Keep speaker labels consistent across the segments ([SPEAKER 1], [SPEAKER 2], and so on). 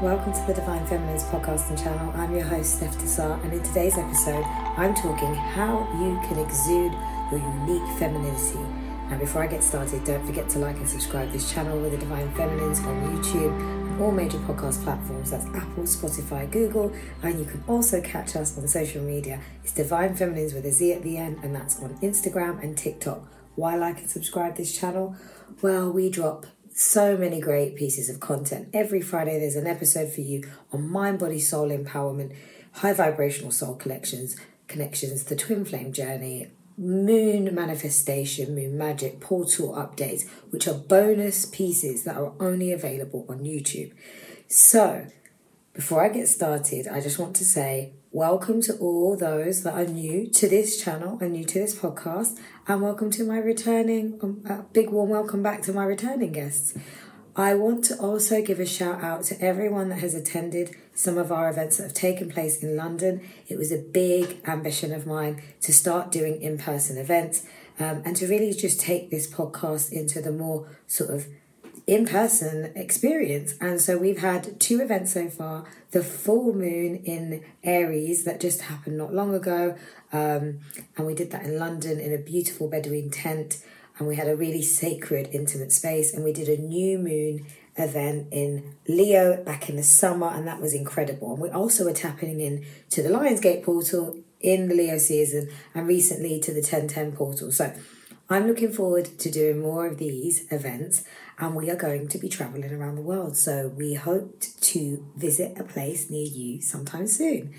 [SPEAKER 1] welcome to the Divine Feminines podcast and channel. I'm your host, Steph Tassar, and in today's episode, I'm talking how you can exude your unique femininity. Now, before I get started, don't forget to like and subscribe this channel with the Divine Feminines on YouTube and all major podcast platforms. That's Apple, Spotify, Google, and you can also catch us on social media. It's Divine Feminines with a Z at the end, and that's on Instagram and TikTok. Why like and subscribe this channel? Well, we drop so many great pieces of content. Every Friday, there's an episode for you on mind, body, soul empowerment, high vibrational soul collections, connections, the twin flame journey, moon manifestation, moon magic, portal updates, which are bonus pieces that are only available on YouTube. So, before I get started, I just want to say welcome to all those that are new to this channel and new to this podcast, and welcome to my returning, um, a big warm welcome back to my returning guests. I want to also give a shout out to everyone that has attended some of our events that have taken place in London. It was a big ambition of mine to start doing in person events um, and to really just take this podcast into the more sort of in person experience. And so we've had two events so far the full moon in Aries that just happened not long ago. Um, and we did that in London in a beautiful Bedouin tent. And we had a really sacred, intimate space. And we did a new moon event in Leo back in the summer, and that was incredible. And we also were tapping in to the Lionsgate portal in the Leo season and recently to the 1010 portal. So I'm looking forward to doing more of these events and we are going to be traveling around the world. So we hope to visit a place near you sometime soon.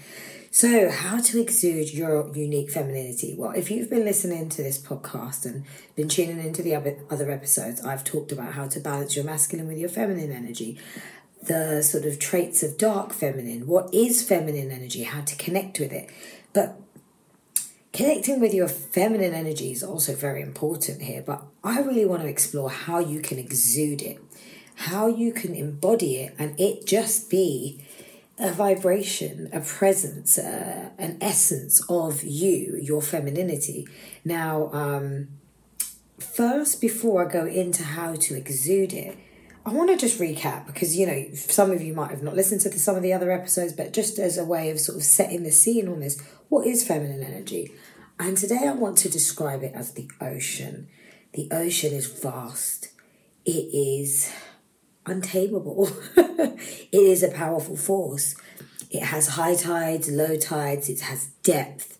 [SPEAKER 1] So, how to exude your unique femininity? Well, if you've been listening to this podcast and been tuning into the other episodes, I've talked about how to balance your masculine with your feminine energy, the sort of traits of dark feminine, what is feminine energy, how to connect with it. But Connecting with your feminine energy is also very important here, but I really want to explore how you can exude it, how you can embody it, and it just be a vibration, a presence, uh, an essence of you, your femininity. Now, um, first, before I go into how to exude it, I want to just recap because you know some of you might have not listened to the, some of the other episodes, but just as a way of sort of setting the scene on this, what is feminine energy? And today I want to describe it as the ocean. The ocean is vast. It is untamable. it is a powerful force. It has high tides, low tides. It has depth.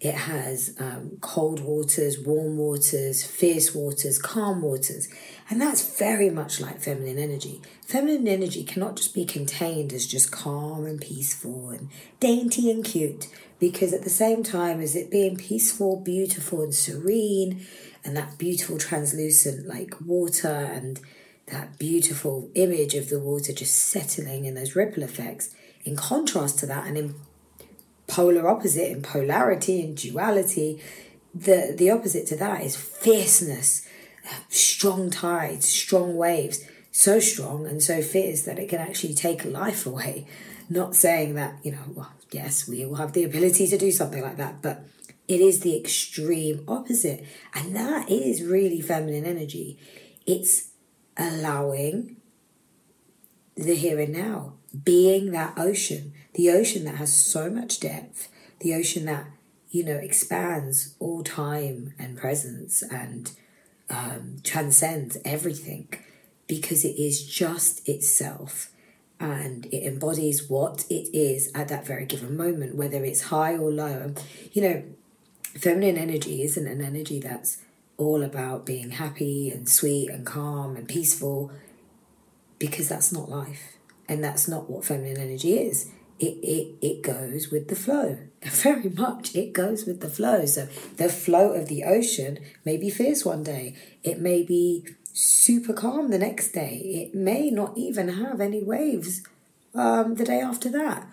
[SPEAKER 1] It has um, cold waters, warm waters, fierce waters, calm waters. And that's very much like feminine energy. Feminine energy cannot just be contained as just calm and peaceful and dainty and cute, because at the same time as it being peaceful, beautiful, and serene, and that beautiful translucent like water and that beautiful image of the water just settling in those ripple effects, in contrast to that, and in polar opposite in polarity and duality. The the opposite to that is fierceness, strong tides, strong waves, so strong and so fierce that it can actually take life away. Not saying that, you know, well, yes, we all have the ability to do something like that, but it is the extreme opposite. And that is really feminine energy. It's allowing the here and now, being that ocean, the ocean that has so much depth, the ocean that, you know, expands all time and presence and um, transcends everything because it is just itself and it embodies what it is at that very given moment, whether it's high or low. You know, feminine energy isn't an energy that's all about being happy and sweet and calm and peaceful because that's not life and that's not what feminine energy is it, it, it goes with the flow. Very much it goes with the flow. So the flow of the ocean may be fierce one day. It may be super calm the next day. It may not even have any waves um, the day after that.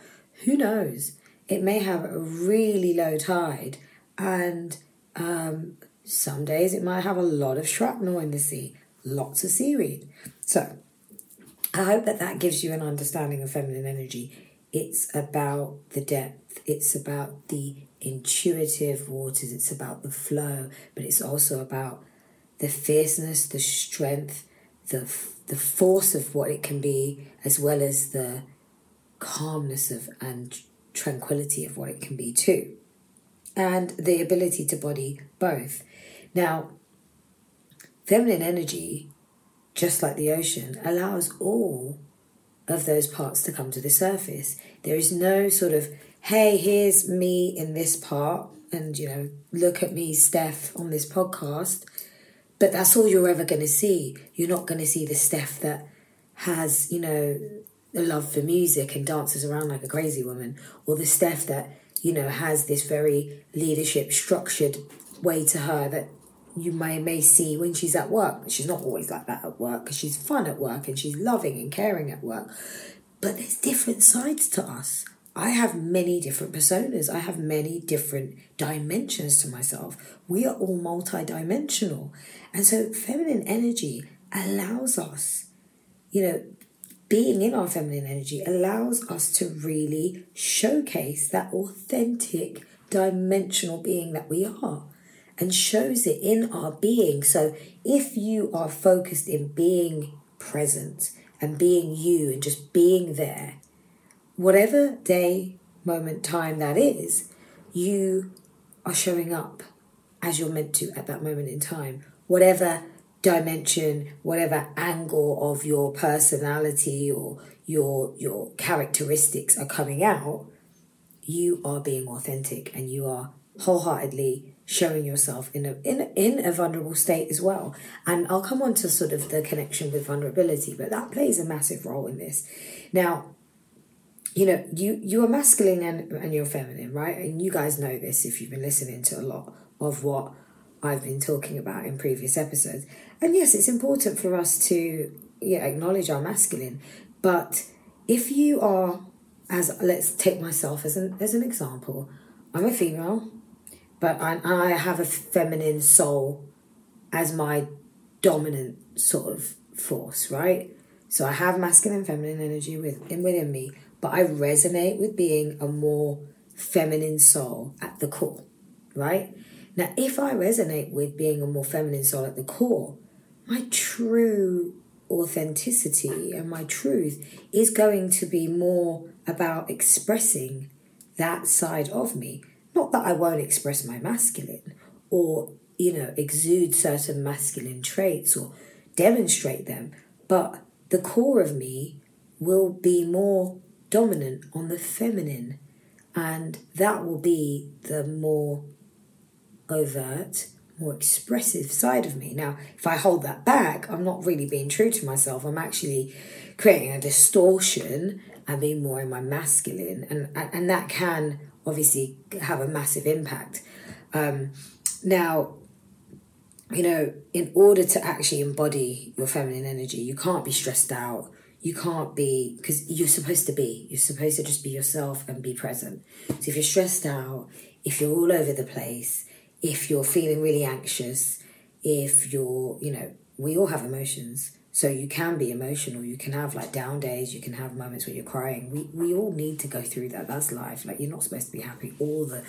[SPEAKER 1] Who knows? It may have a really low tide and um, some days it might have a lot of shrapnel in the sea, lots of seaweed. So I hope that that gives you an understanding of feminine energy. It's about the depth, it's about the intuitive waters, it's about the flow, but it's also about the fierceness, the strength, the the force of what it can be, as well as the calmness of and tranquility of what it can be too. And the ability to body both. Now, feminine energy, just like the ocean, allows all of those parts to come to the surface. There is no sort of, hey, here's me in this part, and you know, look at me, Steph, on this podcast. But that's all you're ever going to see. You're not going to see the Steph that has, you know, a love for music and dances around like a crazy woman, or the Steph that, you know, has this very leadership structured way to her that you may may see when she's at work. She's not always like that at work because she's fun at work and she's loving and caring at work. But there's different sides to us. I have many different personas. I have many different dimensions to myself. We are all multidimensional. And so feminine energy allows us, you know, being in our feminine energy allows us to really showcase that authentic dimensional being that we are and shows it in our being. So if you are focused in being present and being you and just being there, whatever day, moment, time that is, you are showing up as you're meant to at that moment in time. Whatever dimension, whatever angle of your personality or your your characteristics are coming out, you are being authentic and you are wholeheartedly showing yourself in a in in a vulnerable state as well. And I'll come on to sort of the connection with vulnerability, but that plays a massive role in this. Now, you know, you you are masculine and, and you're feminine, right? And you guys know this if you've been listening to a lot of what I've been talking about in previous episodes. And yes, it's important for us to acknowledge our masculine, but if you are as let's take myself as an as an example, I'm a female, but I, I have a feminine soul as my dominant sort of force, right? So I have masculine and feminine energy within, within me, but I resonate with being a more feminine soul at the core, right? Now, if I resonate with being a more feminine soul at the core, my true authenticity and my truth is going to be more about expressing that side of me not that I won't express my masculine or, you know, exude certain masculine traits or demonstrate them, but the core of me will be more dominant on the feminine, and that will be the more overt, more expressive side of me. Now, if I hold that back, I'm not really being true to myself. I'm actually creating a distortion and being more in my masculine, and and that can obviously have a massive impact. Um, now, you know, in order to actually embody your feminine energy, you can't be stressed out. You can't be, because you're supposed to be. You're supposed to just be yourself and be present. So if you're stressed out, if you're all over the place, if you're feeling really anxious, if you're, you know, we all have emotions. So you can be emotional. You can have like down days. You can have moments where you're crying. We we all need to go through that. That's life. Like you're not supposed to be happy all the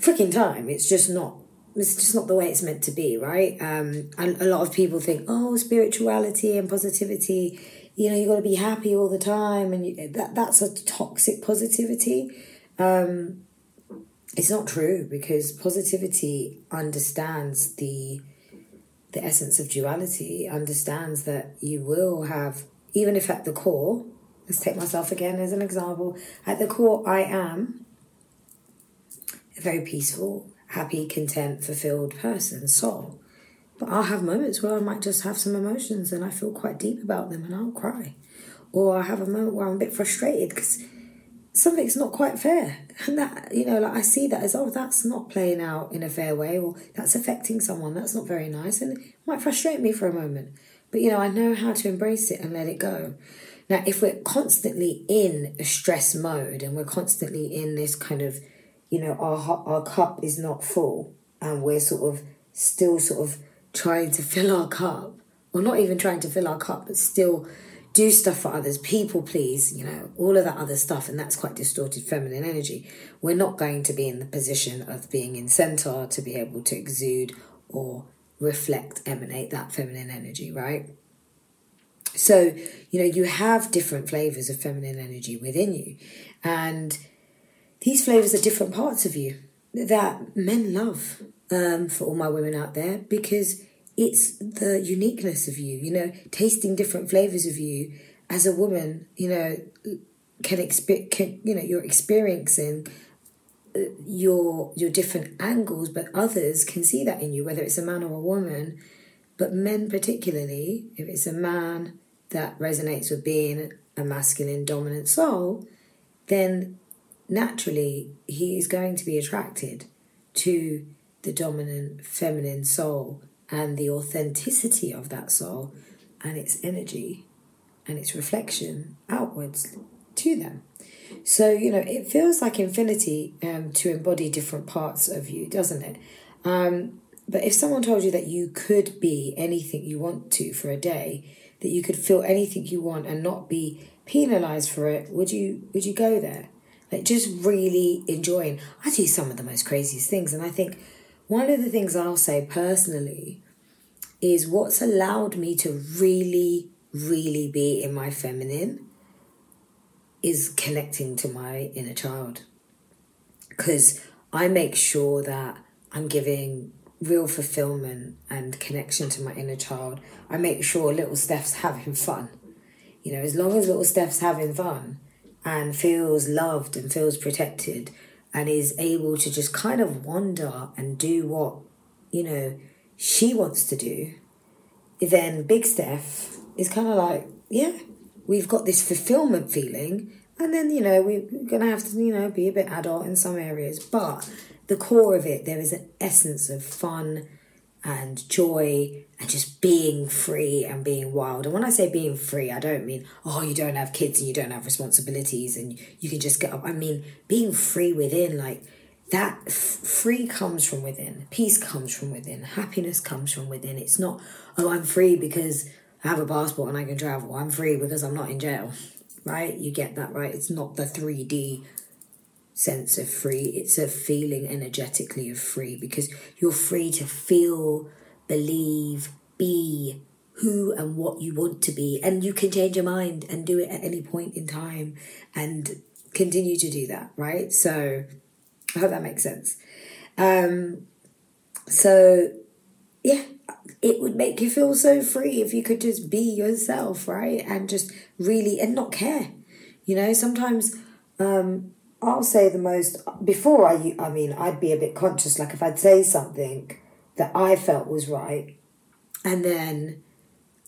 [SPEAKER 1] freaking time. It's just not. It's just not the way it's meant to be, right? Um, and a lot of people think, oh, spirituality and positivity. You know, you got to be happy all the time, and you, that that's a toxic positivity. Um, it's not true because positivity understands the the essence of duality understands that you will have, even if at the core, let's take myself again as an example, at the core, I am a very peaceful, happy, content, fulfilled person, soul. But I'll have moments where I might just have some emotions and I feel quite deep about them and I'll cry. Or I have a moment where I'm a bit frustrated because something's not quite fair. And that, you know, like I see that as, oh, that's not playing out in a fair way or that's affecting someone. That's not very nice. And it might frustrate me for a moment. But, you know, I know how to embrace it and let it go. Now, if we're constantly in a stress mode and we're constantly in this kind of, you know, our, our cup is not full and we're sort of still sort of trying to fill our cup, or not even trying to fill our cup, but still do stuff for others, people please, you know, all of that other stuff, and that's quite distorted feminine energy. We're not going to be in the position of being in center to be able to exude or reflect, emanate that feminine energy, right? So, you know, you have different flavors of feminine energy within you. And these flavors are different parts of you that men love um, for all my women out there because it's the uniqueness of you, you know, tasting different flavors of you as a woman, you know, can expect, can, you know, you're experiencing uh, your your different angles, but others can see that in you, whether it's a man or a woman. But men, particularly, if it's a man that resonates with being a masculine dominant soul, then naturally he is going to be attracted to the dominant feminine soul and the authenticity of that soul and its energy and its reflection outwards to them. So, you know, it feels like infinity um, to embody different parts of you, doesn't it? Um, but if someone told you that you could be anything you want to for a day, that you could feel anything you want and not be penalized for it, would you would you go there? Like just really enjoying. I do some of the most craziest things, and I think one of the things I'll say personally is what's allowed me to really, really be in my feminine is connecting to my inner child. Because I make sure that I'm giving real fulfillment and connection to my inner child. I make sure little Steph's having fun. You know, as long as little Steph's having fun and feels loved and feels protected and is able to just kind of wander and do what, you know, she wants to do, then Big Steph is kind of like, yeah, we've got this fulfillment feeling. And then, you know, we're going to have to, you know, be a bit adult in some areas. But the core of it, there is an essence of fun and joy and just being free and being wild. And when I say being free, I don't mean, oh, you don't have kids and you don't have responsibilities and you can just get up. I mean, being free within, like that f- free comes from within, peace comes from within, happiness comes from within. It's not, oh, I'm free because I have a passport and I can travel. I'm free because I'm not in jail, right? You get that, right? It's not the 3D sense of free. It's a feeling energetically of free because you're free to feel, believe, be who and what you want to be. And you can change your mind and do it at any point in time and continue to do that, right? So I hope that makes sense. Um, so, yeah, it would make you feel so free if you could just be yourself, right? And just really, and not care. You know, sometimes um, I'll say the most before I I mean I'd be a bit conscious like if I'd say something that I felt was right and then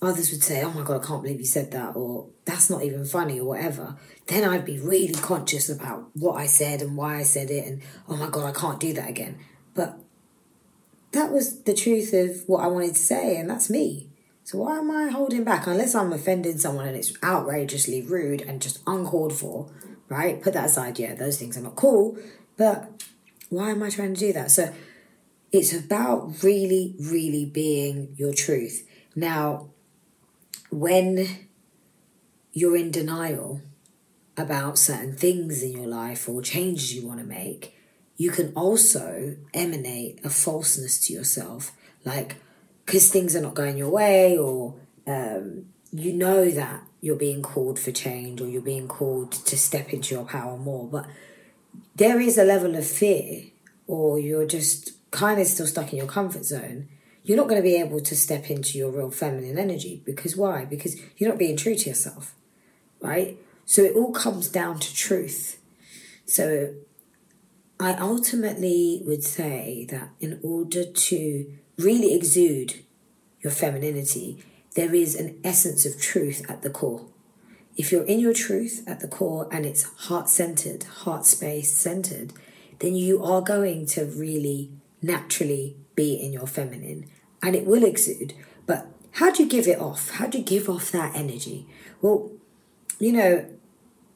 [SPEAKER 1] others would say oh my god I can't believe you said that or that's not even funny or whatever then I'd be really conscious about what I said and why I said it and oh my god I can't do that again but that was the truth of what I wanted to say and that's me so why am I holding back unless I'm offending someone and it's outrageously rude and just uncalled for right? Put that aside, yeah, those things are not cool, but why am I trying to do that? So it's about really, really being your truth. Now, when you're in denial about certain things in your life or changes you want to make, you can also emanate a falseness to yourself, like because things are not going your way, or um, you know that you're being called for change or you're being called to step into your power more. But there is a level of fear, or you're just kind of still stuck in your comfort zone. You're not going to be able to step into your real feminine energy because why? Because you're not being true to yourself, right? So it all comes down to truth. So I ultimately would say that in order to really exude your femininity, there is an essence of truth at the core. If you're in your truth at the core and it's heart centered, heart space centered, then you are going to really naturally be in your feminine and it will exude. But how do you give it off? How do you give off that energy? Well, you know,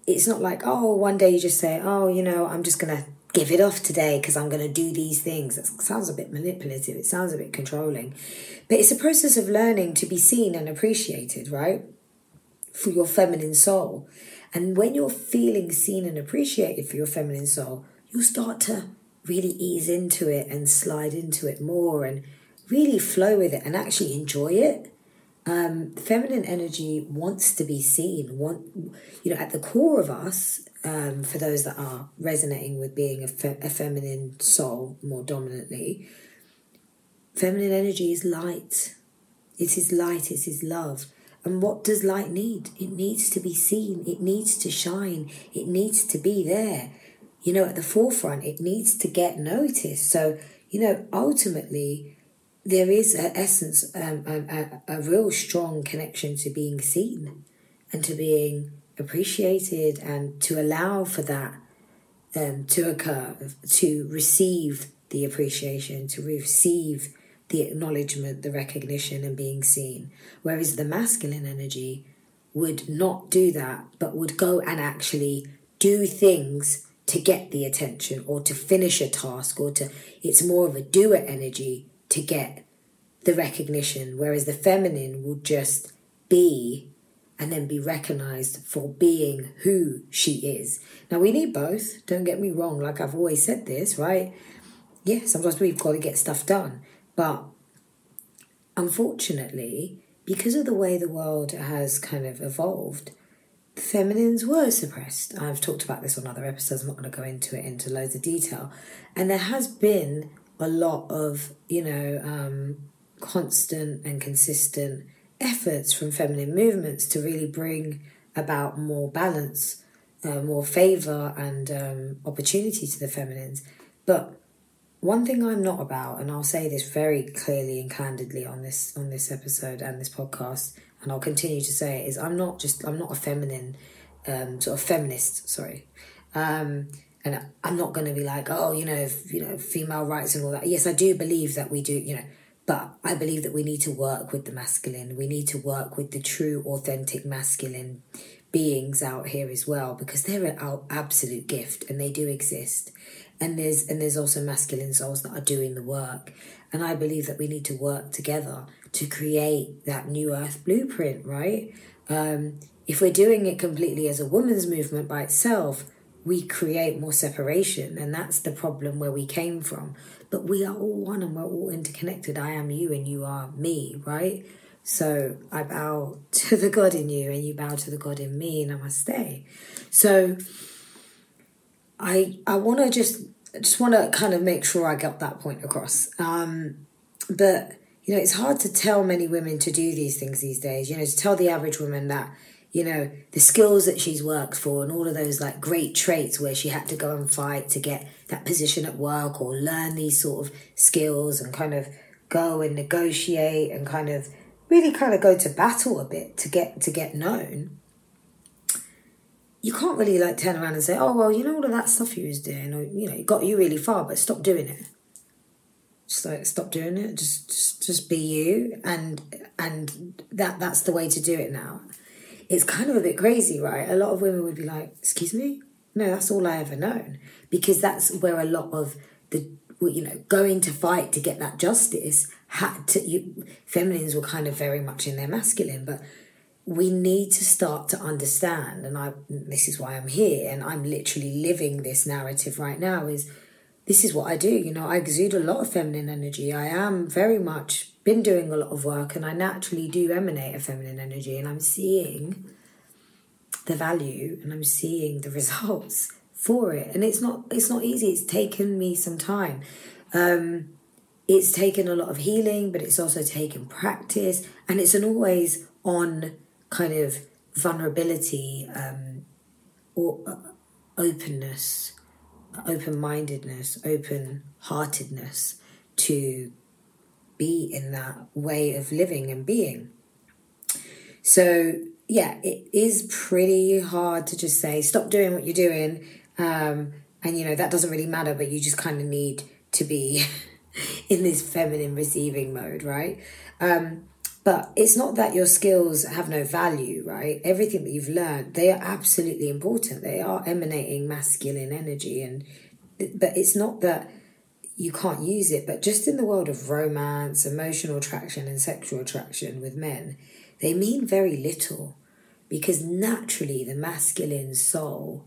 [SPEAKER 1] it's not like, oh, one day you just say, oh, you know, I'm just going to give it off today because I'm going to do these things. That sounds a bit manipulative. It sounds a bit controlling. But it's a process of learning to be seen and appreciated, right? For your feminine soul. And when you're feeling seen and appreciated for your feminine soul, you'll start to really ease into it and slide into it more and really flow with it and actually enjoy it. Um, feminine energy wants to be seen. Want you know at the core of us, um, for those that are resonating with being a, fe- a feminine soul more dominantly, feminine energy is light. It is light. It is love. And what does light need? It needs to be seen. It needs to shine. It needs to be there. You know, at the forefront. It needs to get noticed. So you know, ultimately there is an essence, um, a, a, a real strong connection to being seen and to being appreciated and to allow for that um, to occur, to receive the appreciation, to receive the acknowledgement, the recognition, and being seen. Whereas the masculine energy would not do that, but would go and actually do things to get the attention or to finish a task or to, it's more of a doer energy to get the recognition, whereas the feminine will just be and then be recognized for being who she is. Now, we need both, don't get me wrong, like I've always said this, right? Yeah, sometimes we've got to get stuff done, but unfortunately, because of the way the world has kind of evolved, feminines were suppressed. I've talked about this on other episodes, I'm not going to go into it into loads of detail. And there has been a lot of, you know, um, constant and consistent efforts from feminine movements to really bring about more balance, uh, more favor, and um, opportunity to the feminines. But one thing I'm not about, and I'll say this very clearly and candidly on this on this episode and this podcast, and I'll continue to say it, is I'm not just I'm not a feminine um, sort of feminist. Sorry. Um, and I'm not going to be like, oh, you know, you know, female rights and all that. Yes, I do believe that we do, you know, but I believe that we need to work with the masculine. We need to work with the true, authentic masculine beings out here as well because they're our absolute gift and they do exist. And there's and there's also masculine souls that are doing the work. And I believe that we need to work together to create that new earth blueprint, right? Um, if we're doing it completely as a woman's movement by itself, we create more separation and that's the problem where we came from. But we are all one and we're all interconnected. I am you and you are me right? So i bow to the god in you and you bow to the god in me. Namaste. So i i want to just just want to kind of make sure i got that point across. Um but you know it's hard to tell many women to do these things these days. You know to tell the average woman that you know, the skills that she's worked for and all of those like great traits where she had to go and fight to get that position at work or learn these sort of skills and kind of go and negotiate and kind of really kind of go to battle a bit to get to get known you can't really like turn around and say oh well you know all of that stuff you was doing or you know it got you really far but stop doing it. Just like stop doing it. Just just just be you. And and that that's the way to do it now it's kind of a bit crazy, right? A lot of women would be like, "Excuse me, no, that's all I ever known," because that's where a lot of the you know going to fight to get that justice had to. You, feminines were kind of very much in their masculine, but we need to start to understand, and I this is why I'm here, and I'm literally living this narrative right now. Is this is what I do? You know, I exude a lot of feminine energy. I am very much been doing a lot of work and I naturally do emanate a feminine energy and I'm seeing the value and I'm seeing the results for it. And it's not it's not easy. It's taken me some time. Um, it's taken a lot of healing, but it's also taken practice, and it's an always on kind of vulnerability um, or uh, openness, open mindedness, open heartedness to be in that way of living and being. So, yeah, it is pretty hard to just say, stop doing what you're doing. Um, and, you know, that doesn't really matter, but you just kind of need to be in this feminine receiving mode, right? Um, but it's not that your skills have no value, right? Everything that you've learned, they are absolutely important. They are emanating masculine energy. And, but it's not that you can't use it. But just in the world of romance, emotional attraction, and sexual attraction with men, they mean very little because naturally the masculine soul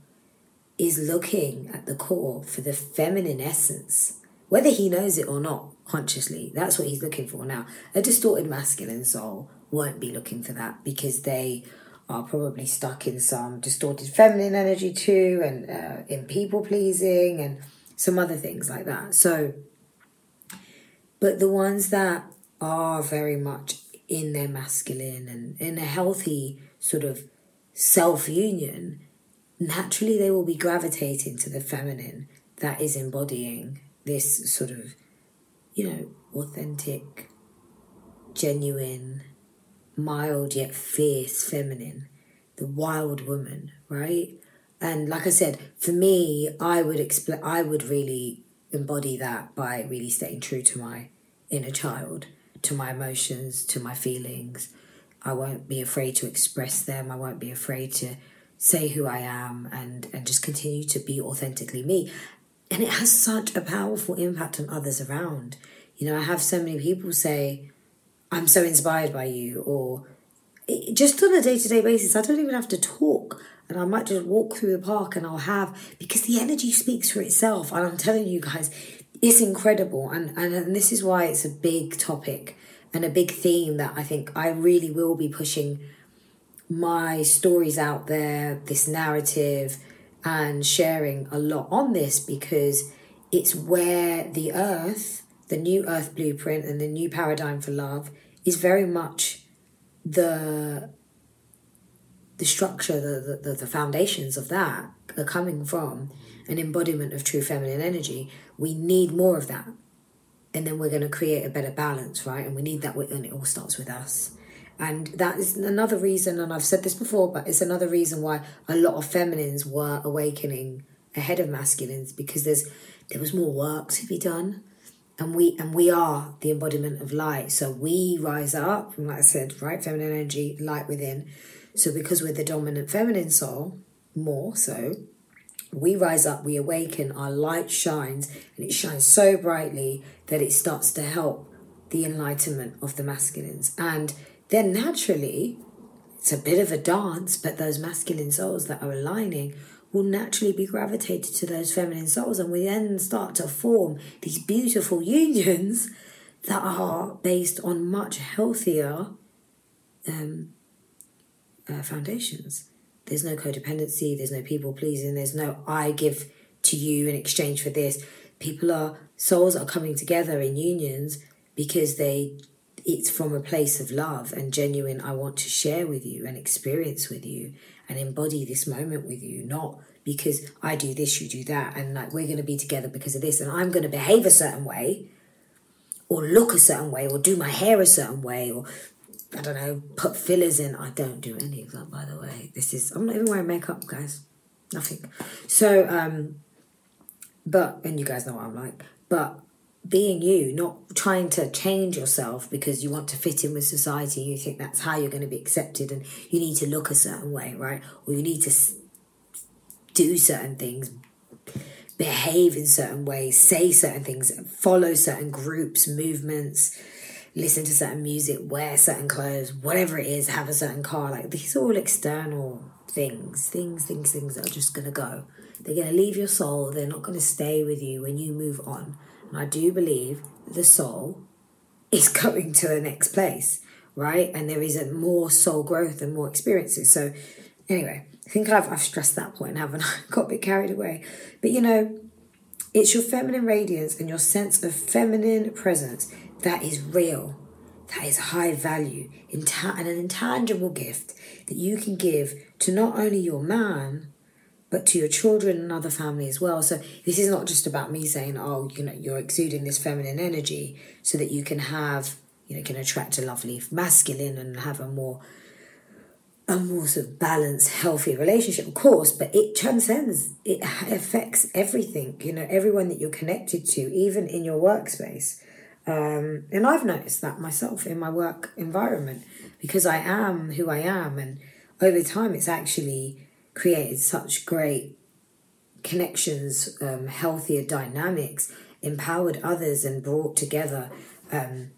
[SPEAKER 1] is looking at the core for the feminine essence. Whether he knows it or not consciously, that's what he's looking for now. A distorted masculine soul won't be looking for that because they are probably stuck in some distorted feminine energy too and uh, in people pleasing and some other things like that. So, but the ones that are very much in their masculine and in a healthy sort of self union, naturally they will be gravitating to the feminine that is embodying this sort of, you know, authentic, genuine, mild yet fierce feminine, the wild woman, right? And like I said, for me, I would explain, I would really embody that by really staying true to my inner child, to my emotions, to my feelings. I won't be afraid to express them. I won't be afraid to say who I am and, and just continue to be authentically me. And it has such a powerful impact on others around. You know, I have so many people say, I'm so inspired by you, or just on a day to day basis, I don't even have to talk. And I might just walk through the park and I'll have, because the energy speaks for itself. And I'm telling you guys, it's incredible. And, and, and this is why it's a big topic and a big theme that I think I really will be pushing my stories out there, this narrative, and sharing a lot on this because it's where the earth, the new earth blueprint, and the new paradigm for love is very much the the structure, the, the, the foundations of that are coming from an embodiment of true feminine energy. We need more of that. And then we're going to create a better balance, right? And we need that, and it all starts with us. And that is another reason, and I've said this before, but it's another reason why a lot of feminines were awakening ahead of masculines because there's there was more work to be done. And we and we are the embodiment of light. So we rise up, and like I said, right, feminine energy, light within. So because we're the dominant feminine soul, more so, we rise up, we awaken, our light shines, and it shines so brightly that it starts to help the enlightenment of the masculines. And then naturally, it's a bit of a dance, but those masculine souls that are aligning will naturally be gravitated to those feminine souls, and we then start to form these beautiful unions that are based on much healthier um, uh, foundations. There's no codependency, there's no people pleasing, there's no I give to you in exchange for this. People are souls are coming together in unions because they it's from a place of love and genuine i want to share with you and experience with you and embody this moment with you not because i do this you do that and like we're going to be together because of this and i'm going to behave a certain way or look a certain way or do my hair a certain way or i don't know put fillers in i don't do any of that by the way this is i'm not even wearing makeup guys nothing so um but and you guys know what i'm like but being you, not trying to change yourself because you want to fit in with society. You think that's how you're going to be accepted, and you need to look a certain way, right? Or you need to do certain things, behave in certain ways, say certain things, follow certain groups, movements, listen to certain music, wear certain clothes, whatever it is, have a certain car. Like these are all external things, things, things, things that are just going to go. They're going to leave your soul. They're not going to stay with you when you move on and I do believe the soul is going to the next place, right? And there is more soul growth and more experiences. So, anyway, I think I've, I've stressed that point, haven't I? Got a bit carried away. But you know, it's your feminine radiance and your sense of feminine presence that is real, that is high value, and an intangible gift that you can give to not only your man, but to your children and other family as well. So this is not just about me saying, oh, you know, you're exuding this feminine energy so that you can have, you know, can attract a lovely masculine and have a more a more sort of balanced, healthy relationship, of course, but it transcends, it affects everything, you know, everyone that you're connected to, even in your workspace. Um, and I've noticed that myself in my work environment because I am who I am, and over time, it's actually created such great connections, um, healthier dynamics, empowered others, and brought together um,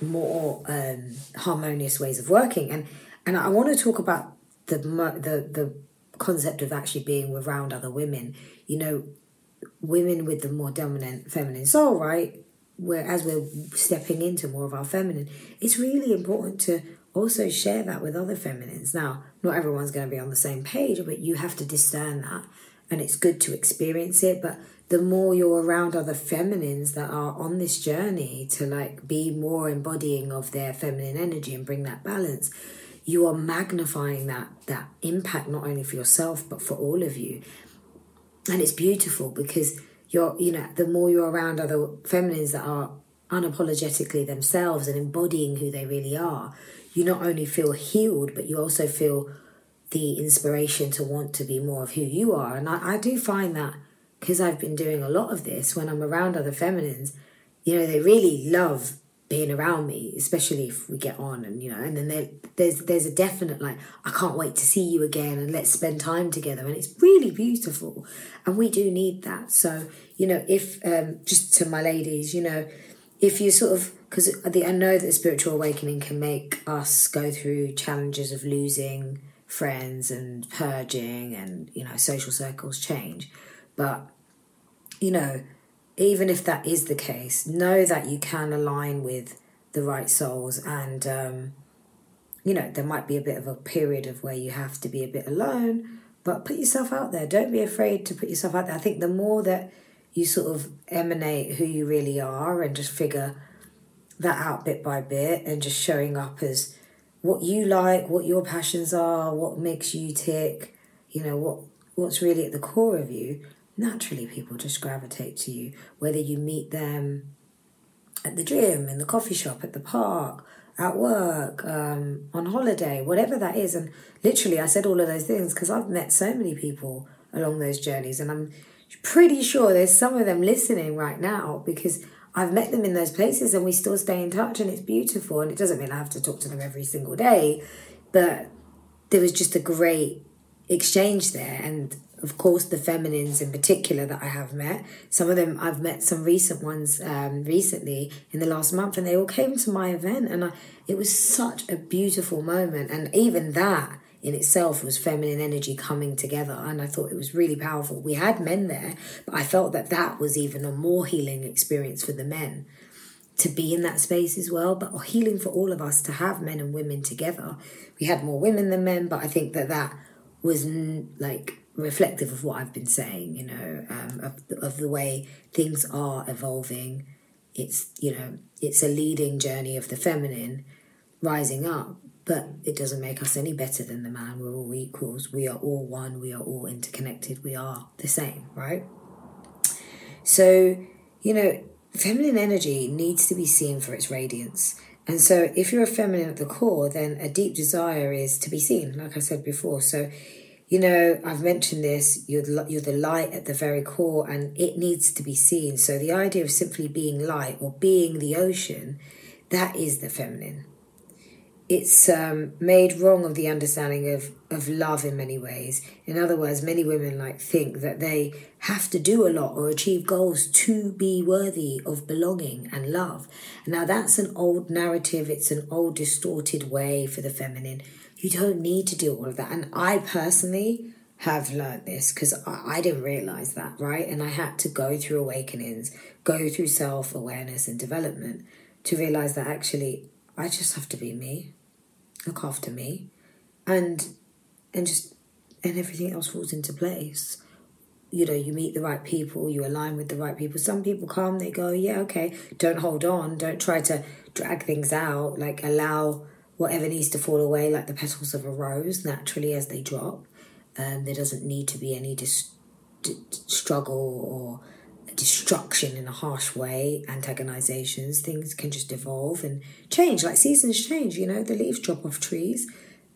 [SPEAKER 1] more um, harmonious ways of working. And and I want to talk about the the the concept of actually being around other women. You know, women with the more dominant feminine soul, right? Where as we're stepping into more of our feminine, it's really important to also share that with other feminines. Now, not everyone's going to be on the same page, but you have to discern that. And it's good to experience it. But the more you're around other feminines that are on this journey to like be more embodying of their feminine energy and bring that balance, you are magnifying that that impact not only for yourself but for all of you. And it's beautiful because you're you know the more you're around other feminines that are unapologetically themselves and embodying who they really are, you not only feel healed, but you also feel the inspiration to want to be more of who you are. And I, I do find that because I've been doing a lot of this when I'm around other feminines, you know, they really love being around me, especially if we get on and you know, and then there's there's a definite like I can't wait to see you again and let's spend time together, and it's really beautiful, and we do need that. So you know, if um, just to my ladies, you know, if you sort of because I know that spiritual awakening can make us go through challenges of losing friends and purging and you know social circles change. But you know even if that is the case know that you can align with the right souls and um, you know there might be a bit of a period of where you have to be a bit alone but put yourself out there. Don't be afraid to put yourself out there. I think the more that you sort of emanate who you really are and just figure that out bit by bit and just showing up as what you like, what your passions are, what makes you tick, you know, what what's really at the core of you, naturally people just gravitate to you. Whether you meet them at the gym, in the coffee shop, at the park, at work, um, on holiday, whatever that is. And literally, I said all of those things because I've met so many people along those journeys, and I'm pretty sure there's some of them listening right now because I've met them in those places and we still stay in touch and it's beautiful. And it doesn't mean I have to talk to them every single day, but there was just a great exchange there. And of course, the feminines in particular that I have met, some of them I've met some recent ones um, recently in the last month, and they all came to my event. And I, it was such a beautiful moment. And even that, in itself was feminine energy coming together and i thought it was really powerful we had men there but i felt that that was even a more healing experience for the men to be in that space as well but healing for all of us to have men and women together we had more women than men but i think that that was like reflective of what i've been saying you know um, of, the, of the way things are evolving it's you know it's a leading journey of the feminine rising up but it doesn't make us any better than the man. We're all equals. We are all one. We are all interconnected. We are the same, right? So, you know, feminine energy needs to be seen for its radiance. And so, if you're a feminine at the core, then a deep desire is to be seen, like I said before. So, you know, I've mentioned this, you're you're the light at the very core, and it needs to be seen. So, the idea of simply being light or being the ocean, that is the feminine it's um, made wrong of the understanding of, of love in many ways. In other words, many women like think that they have to do a lot or achieve goals to be worthy of belonging and love. Now that's an old narrative. It's an old distorted way for the feminine. You don't need to do all of that. And I personally have learned this because I, I didn't realize that, right? And I had to go through awakenings, go through self awareness and development to realize that actually I just have to be me look after me and and just and everything else falls into place you know you meet the right people you align with the right people some people come they go yeah okay don't hold on don't try to drag things out like allow whatever needs to fall away like the petals of a rose naturally as they drop um, there doesn't need to be any dis- d- struggle or destruction in a harsh way, antagonizations, things can just evolve and change. Like seasons change, you know, the leaves drop off trees.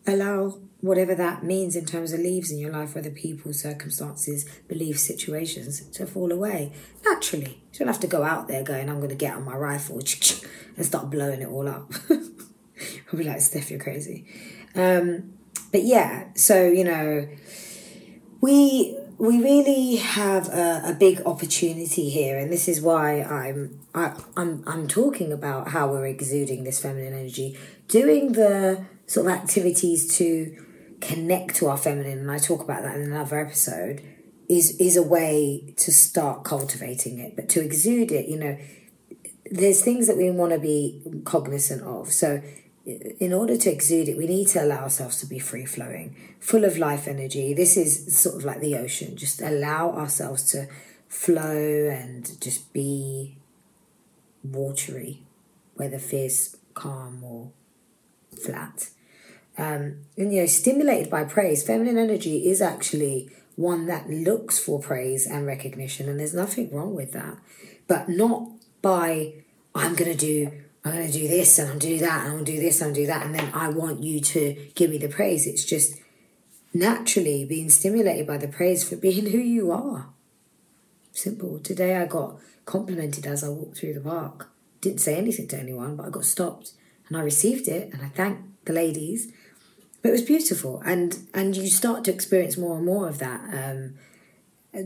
[SPEAKER 1] Allow whatever that means in terms of leaves in your life, whether people, circumstances, beliefs, situations, to fall away naturally. You don't have to go out there going, I'm going to get on my rifle and start blowing it all up. I'll be like, Steph, you're crazy. Um, but yeah, so, you know, we we really have a, a, big opportunity here, and this is why I'm I, I'm I'm talking about how we're exuding this feminine energy, doing the sort of activities to connect to our feminine, and I talk about that in another episode. Is is a way to start cultivating it, but to exude it, you know, there's things that we want to be cognizant of. So in order to exude it, we need to allow ourselves to be free flowing, full of life energy. This is sort of like the ocean. Just allow ourselves to flow and just be watery, whether fierce, calm, or flat. Um, and you know, stimulated by praise, feminine energy is actually one that looks for praise and recognition, and there's nothing wrong with that. But not by I'm gonna do I'm gonna do this and I'm do that and gonna do this and I'm do that, and then I want you to give me the praise. It's just naturally being stimulated by the praise for being who you are. Simple. Today I got complimented as I walked through the park. Didn't say anything to anyone, but I got stopped and I received it and I thanked the ladies. But it was beautiful, and and you start to experience more and more of that. Um,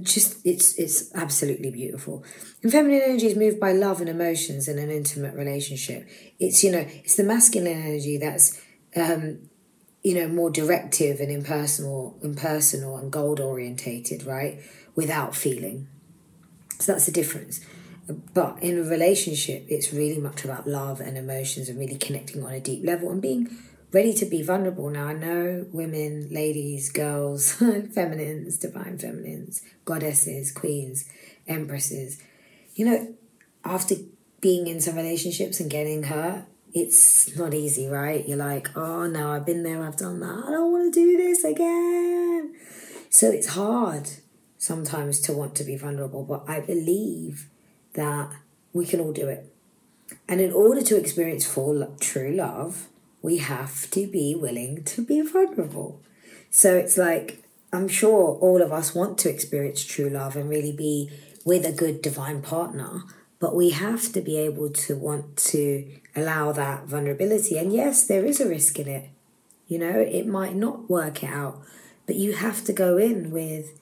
[SPEAKER 1] just it's it's absolutely beautiful. And feminine energy is moved by love and emotions in an intimate relationship. It's you know it's the masculine energy that's um, you know more directive and impersonal, impersonal and gold orientated, right? Without feeling. So that's the difference. But in a relationship, it's really much about love and emotions and really connecting on a deep level and being ready to be vulnerable. Now, I know women, ladies, girls, feminines, divine feminines, goddesses, queens, empresses. You know, after being in some relationships and getting hurt, it's not easy, right? You're like, oh no, I've been there, I've done that, I don't want to do this again. So it's hard sometimes to want to be vulnerable, but I believe that we can all do it. And in order to experience full true love, we have to be willing to be vulnerable. So it's like, I'm sure all of us want to experience true love and really be with a good divine partner, but we have to be able to want to allow that vulnerability. And yes, there is a risk in it. You know, it might not work out, but you have to go in with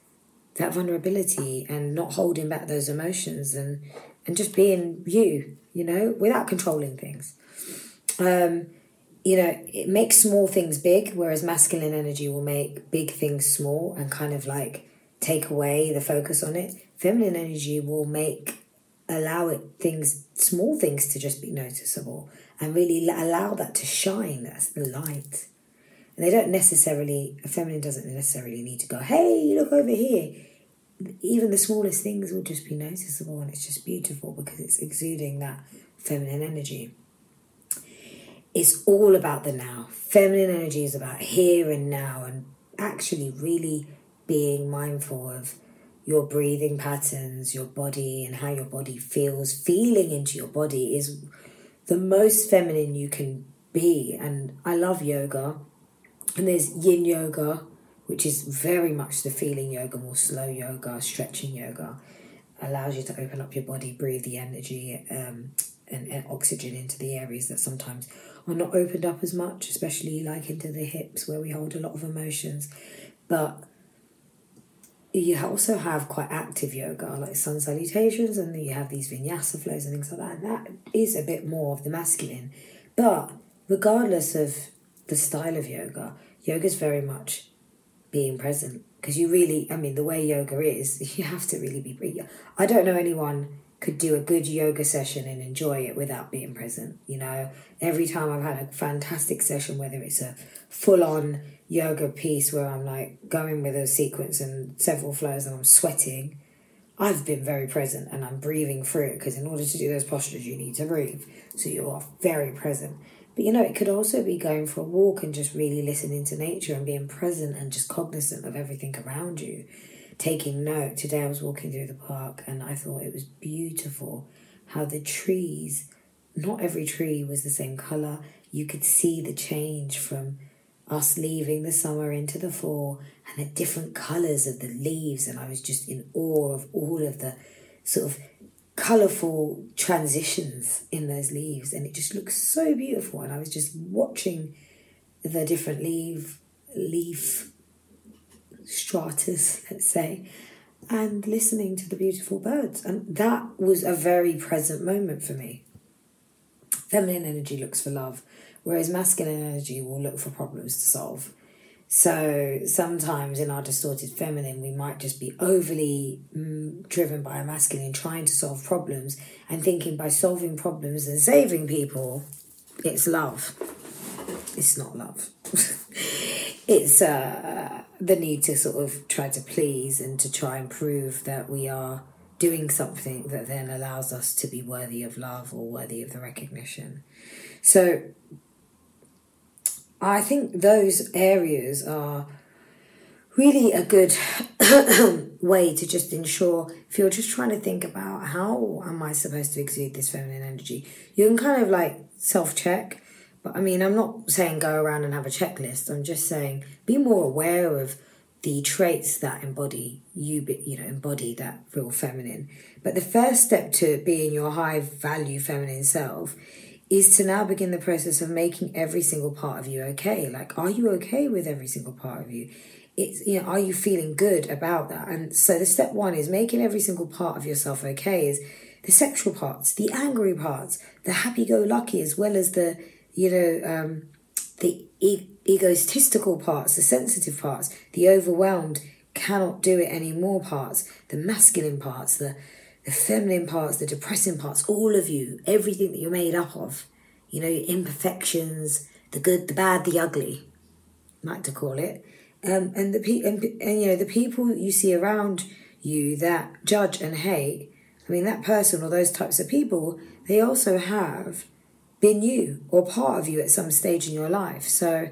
[SPEAKER 1] that vulnerability and not holding back those emotions and and just being you you know without controlling things um you know it makes small things big whereas masculine energy will make big things small and kind of like take away the focus on it. Feminine energy will make allow it things small things to just be noticeable and really allow that to shine that's the light. And they don't necessarily a feminine doesn't necessarily need to go hey look over here. Even the smallest things will just be noticeable and it's just beautiful because it's exuding that feminine energy. It's all about the now. Feminine energy is about here and now and actually really being mindful of your breathing patterns, your body, and how your body feels. Feeling into your body is the most feminine you can be. And I love yoga. And there's yin yoga, which is very much the feeling yoga, more slow yoga, stretching yoga, allows you to open up your body, breathe the energy um, and, and oxygen into the areas that sometimes are not opened up as much, especially like into the hips where we hold a lot of emotions. But you also have quite active yoga, like sun salutations, and you have these vinyasa flows and things like that. And that is a bit more of the masculine. But regardless of the style of yoga, yoga is very much being present because you really i mean the way yoga is you have to really be i don't know anyone could do a good yoga session and enjoy it without being present you know every time i've had a fantastic session whether it's a full-on yoga piece where i'm like going with a sequence and several flows and i'm sweating I've been very present and I'm breathing through it because in order to do those postures, you need to breathe. So you are very present. But you know, it could also be going for a walk and just really listening to nature and being present and just cognizant of everything around you. Taking note. Today I was walking through the park and I thought it was beautiful how the trees, not every tree was the same colour. You could see the change from us leaving the summer into the fall and the different colours of the leaves. And I was just in awe of all of the sort of colourful transitions in those leaves and it just looks so beautiful and I was just watching the different leaf leaf stratas let's say and listening to the beautiful birds and that was a very present moment for me feminine energy looks for love whereas masculine energy will look for problems to solve so sometimes in our distorted feminine, we might just be overly mm, driven by a masculine, trying to solve problems and thinking by solving problems and saving people, it's love. it's not love. it's uh, the need to sort of try to please and to try and prove that we are doing something that then allows us to be worthy of love or worthy of the recognition. So I think those areas are really a good way to just ensure if you're just trying to think about how am I supposed to exude this feminine energy, you can kind of like self check. But I mean, I'm not saying go around and have a checklist. I'm just saying be more aware of the traits that embody you, you know, embody that real feminine. But the first step to being your high value feminine self is to now begin the process of making every single part of you okay. Like, are you okay with every single part of you? It's, you know, are you feeling good about that? And so the step one is making every single part of yourself okay is the sexual parts, the angry parts, the happy go lucky, as well as the, you know, um, the e- egotistical parts, the sensitive parts, the overwhelmed, cannot do it anymore parts, the masculine parts, the the feminine parts, the depressing parts, all of you, everything that you're made up of, you know, imperfections, the good, the bad, the ugly, like to call it. Um, and the pe- and, and you know the people you see around you that judge and hate. I mean, that person or those types of people, they also have been you or part of you at some stage in your life. So,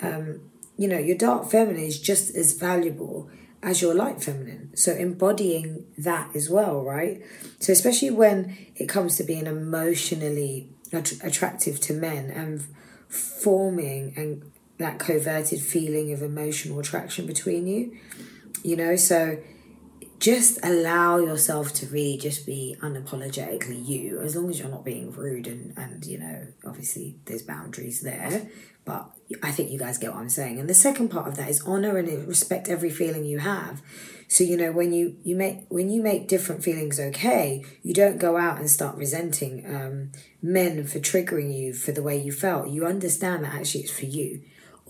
[SPEAKER 1] um, you know, your dark feminine is just as valuable as your light feminine. So embodying that as well, right? So especially when it comes to being emotionally att- attractive to men and forming and that coverted feeling of emotional attraction between you, you know, so just allow yourself to really just be unapologetically you as long as you're not being rude and and you know obviously there's boundaries there but I think you guys get what I'm saying. And the second part of that is honor and respect every feeling you have. So you know when you you make when you make different feelings okay, you don't go out and start resenting um, men for triggering you for the way you felt. You understand that actually it's for you,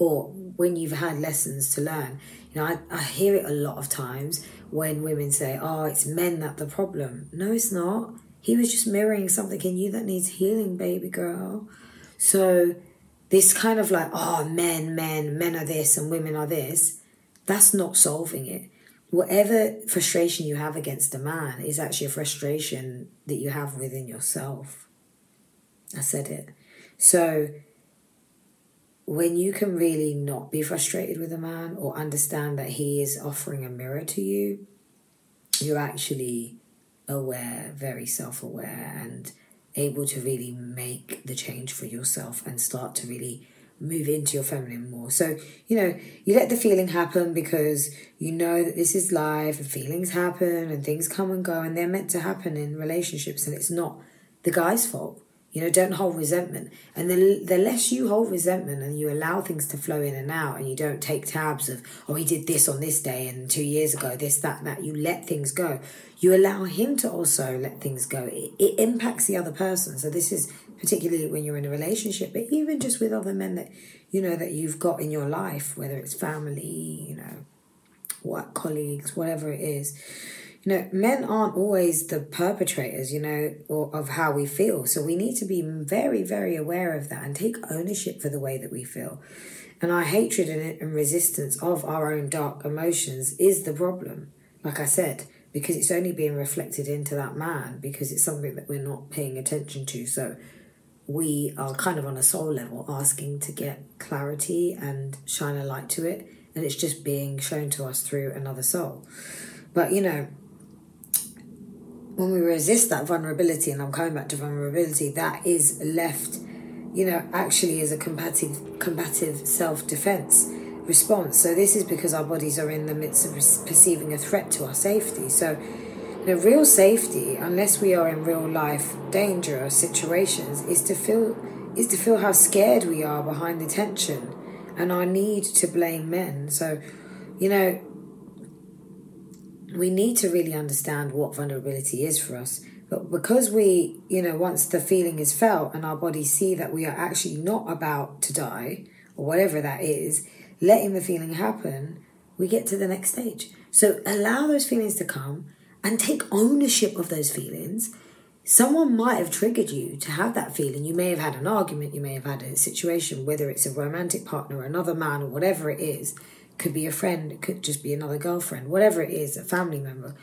[SPEAKER 1] or when you've had lessons to learn. You know, I, I hear it a lot of times when women say, "Oh, it's men that the problem." No, it's not. He was just mirroring something in you that needs healing, baby girl. So this kind of like, oh, men, men, men are this and women are this, that's not solving it. Whatever frustration you have against a man is actually a frustration that you have within yourself. I said it. So, when you can really not be frustrated with a man or understand that he is offering a mirror to you, you're actually aware, very self aware, and able to really make the change for yourself and start to really move into your feminine more. So, you know, you let the feeling happen because you know that this is life and feelings happen and things come and go and they're meant to happen in relationships and it's not the guy's fault. You know, don't hold resentment. And the, the less you hold resentment and you allow things to flow in and out and you don't take tabs of, oh, he did this on this day and two years ago, this, that, that, you let things go. You allow him to also let things go. It, it impacts the other person. So this is particularly when you're in a relationship, but even just with other men that, you know, that you've got in your life, whether it's family, you know, work colleagues, whatever it is you know, men aren't always the perpetrators, you know, or of how we feel. So we need to be very, very aware of that and take ownership for the way that we feel. And our hatred and resistance of our own dark emotions is the problem, like I said, because it's only being reflected into that man because it's something that we're not paying attention to. So we are kind of on a soul level asking to get clarity and shine a light to it. And it's just being shown to us through another soul. But, you know, when we resist that vulnerability, and I'm coming back to vulnerability, that is left, you know, actually as a combative, combative self defense response. So this is because our bodies are in the midst of perceiving a threat to our safety. So, the real safety, unless we are in real life danger or situations, is to feel is to feel how scared we are behind the tension and our need to blame men. So, you know, we need to really understand what vulnerability is for us. But because we, you know, once the feeling is felt and our bodies see that we are actually not about to die or whatever that is, letting the feeling happen, we get to the next stage. So allow those feelings to come and take ownership of those feelings. someone might have triggered you to have that feeling. You may have had an argument, you may have had a situation, whether it's a romantic partner, another man, or whatever it is. Could be a friend, it could just be another girlfriend, whatever it is, a family member.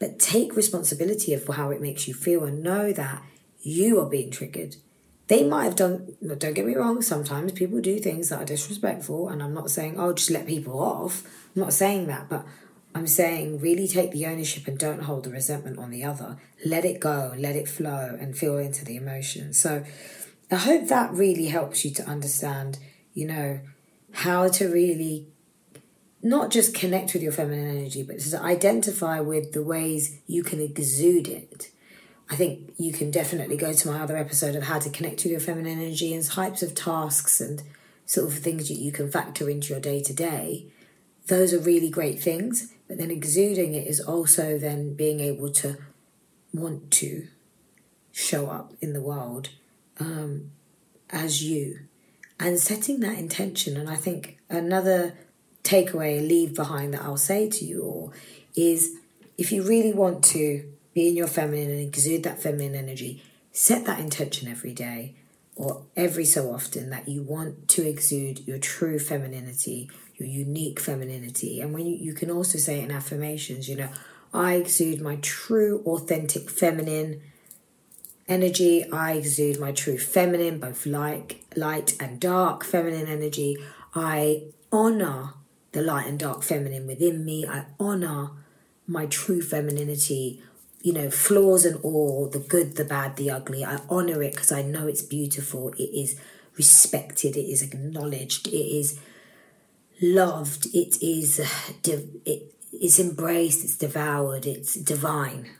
[SPEAKER 1] But take responsibility of how it makes you feel and know that you are being triggered. They might have done, don't get me wrong, sometimes people do things that are disrespectful, and I'm not saying, oh, just let people off. I'm not saying that, but I'm saying really take the ownership and don't hold the resentment on the other. Let it go, let it flow, and feel into the emotion. So I hope that really helps you to understand, you know, how to really not just connect with your feminine energy, but to identify with the ways you can exude it I think you can definitely go to my other episode of how to connect with your feminine energy and types of tasks and sort of things that you can factor into your day to day. Those are really great things, but then exuding it is also then being able to want to show up in the world um, as you and setting that intention. And I think another takeaway, and leave behind that I'll say to you all is if you really want to be in your feminine and exude that feminine energy. Set that intention every day or every so often that you want to exude your true femininity, your unique femininity. And when you, you can also say it in affirmations, you know, I exude my true, authentic feminine energy. I exude my true feminine, both light, light and dark feminine energy. I honor the light and dark feminine within me. I honor my true femininity you know, flaws and all, the good, the bad, the ugly. I honor it because I know it's beautiful. It is respected. It is acknowledged. It is loved. It is uh, it is embraced. It's devoured. It's divine.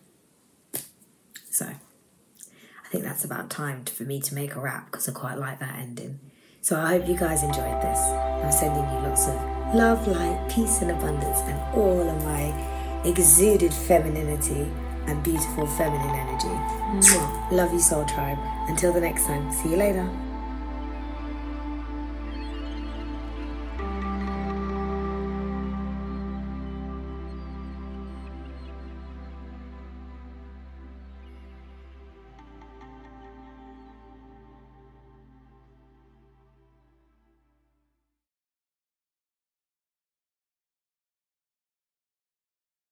[SPEAKER 1] So, I think that's about time for me to make a wrap because I quite like that ending. So I hope you guys enjoyed this. I'm sending you lots of love, light, peace, and abundance, and all of my exuded femininity and beautiful feminine energy. Love you, Soul Tribe. Until the next time, see you later.